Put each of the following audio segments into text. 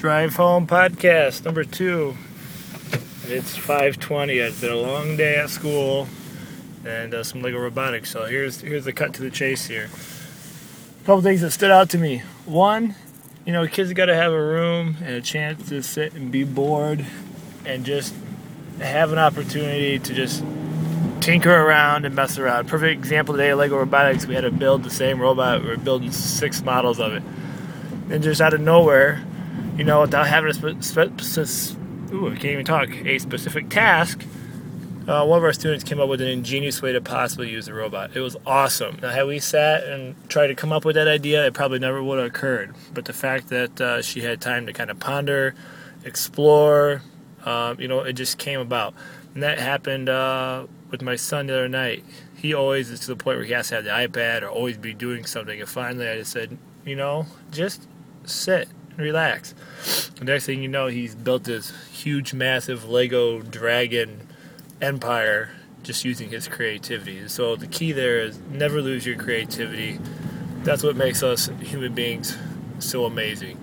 Drive Home Podcast number two. It's 5:20. It's been a long day at school and uh, some Lego robotics. So here's here's the cut to the chase here. A couple things that stood out to me. One, you know, kids got to have a room and a chance to sit and be bored and just have an opportunity to just tinker around and mess around. Perfect example today, Lego Robotics. We had to build the same robot. We were building six models of it. And just out of nowhere, you know, without having a spe- spe- spe- ooh, I can't even talk, a specific task, uh, one of our students came up with an ingenious way to possibly use the robot. It was awesome. Now, had we sat and tried to come up with that idea, it probably never would have occurred. But the fact that uh, she had time to kind of ponder, explore, um, you know, it just came about. And that happened uh, with my son the other night. He always is to the point where he has to have the iPad or always be doing something. And finally, I just said, you know, just sit relax. The next thing you know, he's built this huge, massive Lego dragon empire just using his creativity. So the key there is never lose your creativity. That's what makes us human beings so amazing.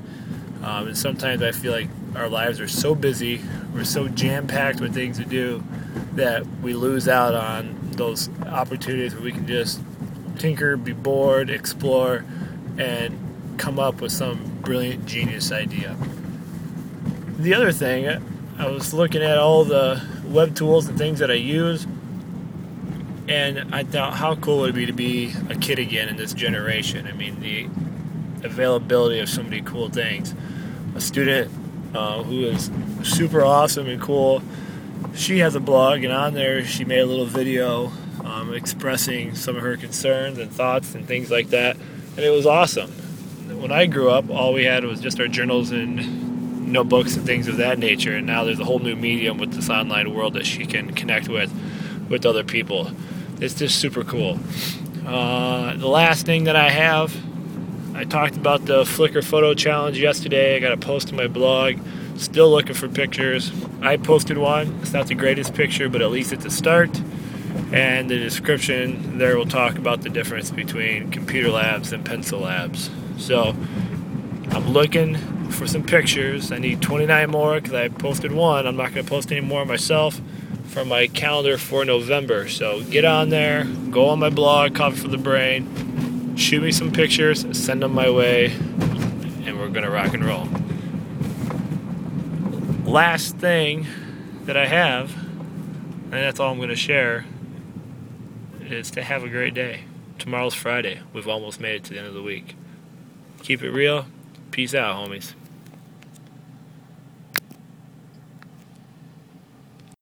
Um, and sometimes I feel like our lives are so busy, we're so jam packed with things to do that we lose out on those opportunities where we can just tinker, be bored, explore, and come up with some brilliant genius idea. The other thing, I was looking at all the web tools and things that I use, and I thought, how cool would it be to be a kid again in this generation? I mean, the availability of so many cool things. A student uh, who is super awesome and cool. She has a blog, and on there, she made a little video um, expressing some of her concerns and thoughts and things like that, and it was awesome. When I grew up, all we had was just our journals and notebooks and things of that nature, and now there's a whole new medium with this online world that she can connect with with other people. It's just super cool. Uh, the last thing that I have I talked about the Flickr photo challenge yesterday. I got a post on my blog. Still looking for pictures. I posted one. It's not the greatest picture, but at least it's a start. And the description there will talk about the difference between computer labs and pencil labs. So I'm looking for some pictures. I need 29 more because I posted one. I'm not going to post any more myself from my calendar for November. So get on there, go on my blog, Coffee for the Brain shoot me some pictures, send them my way, and we're gonna rock and roll. Last thing that I have, and that's all I'm gonna share, is to have a great day. Tomorrow's Friday. We've almost made it to the end of the week. Keep it real. Peace out, homies.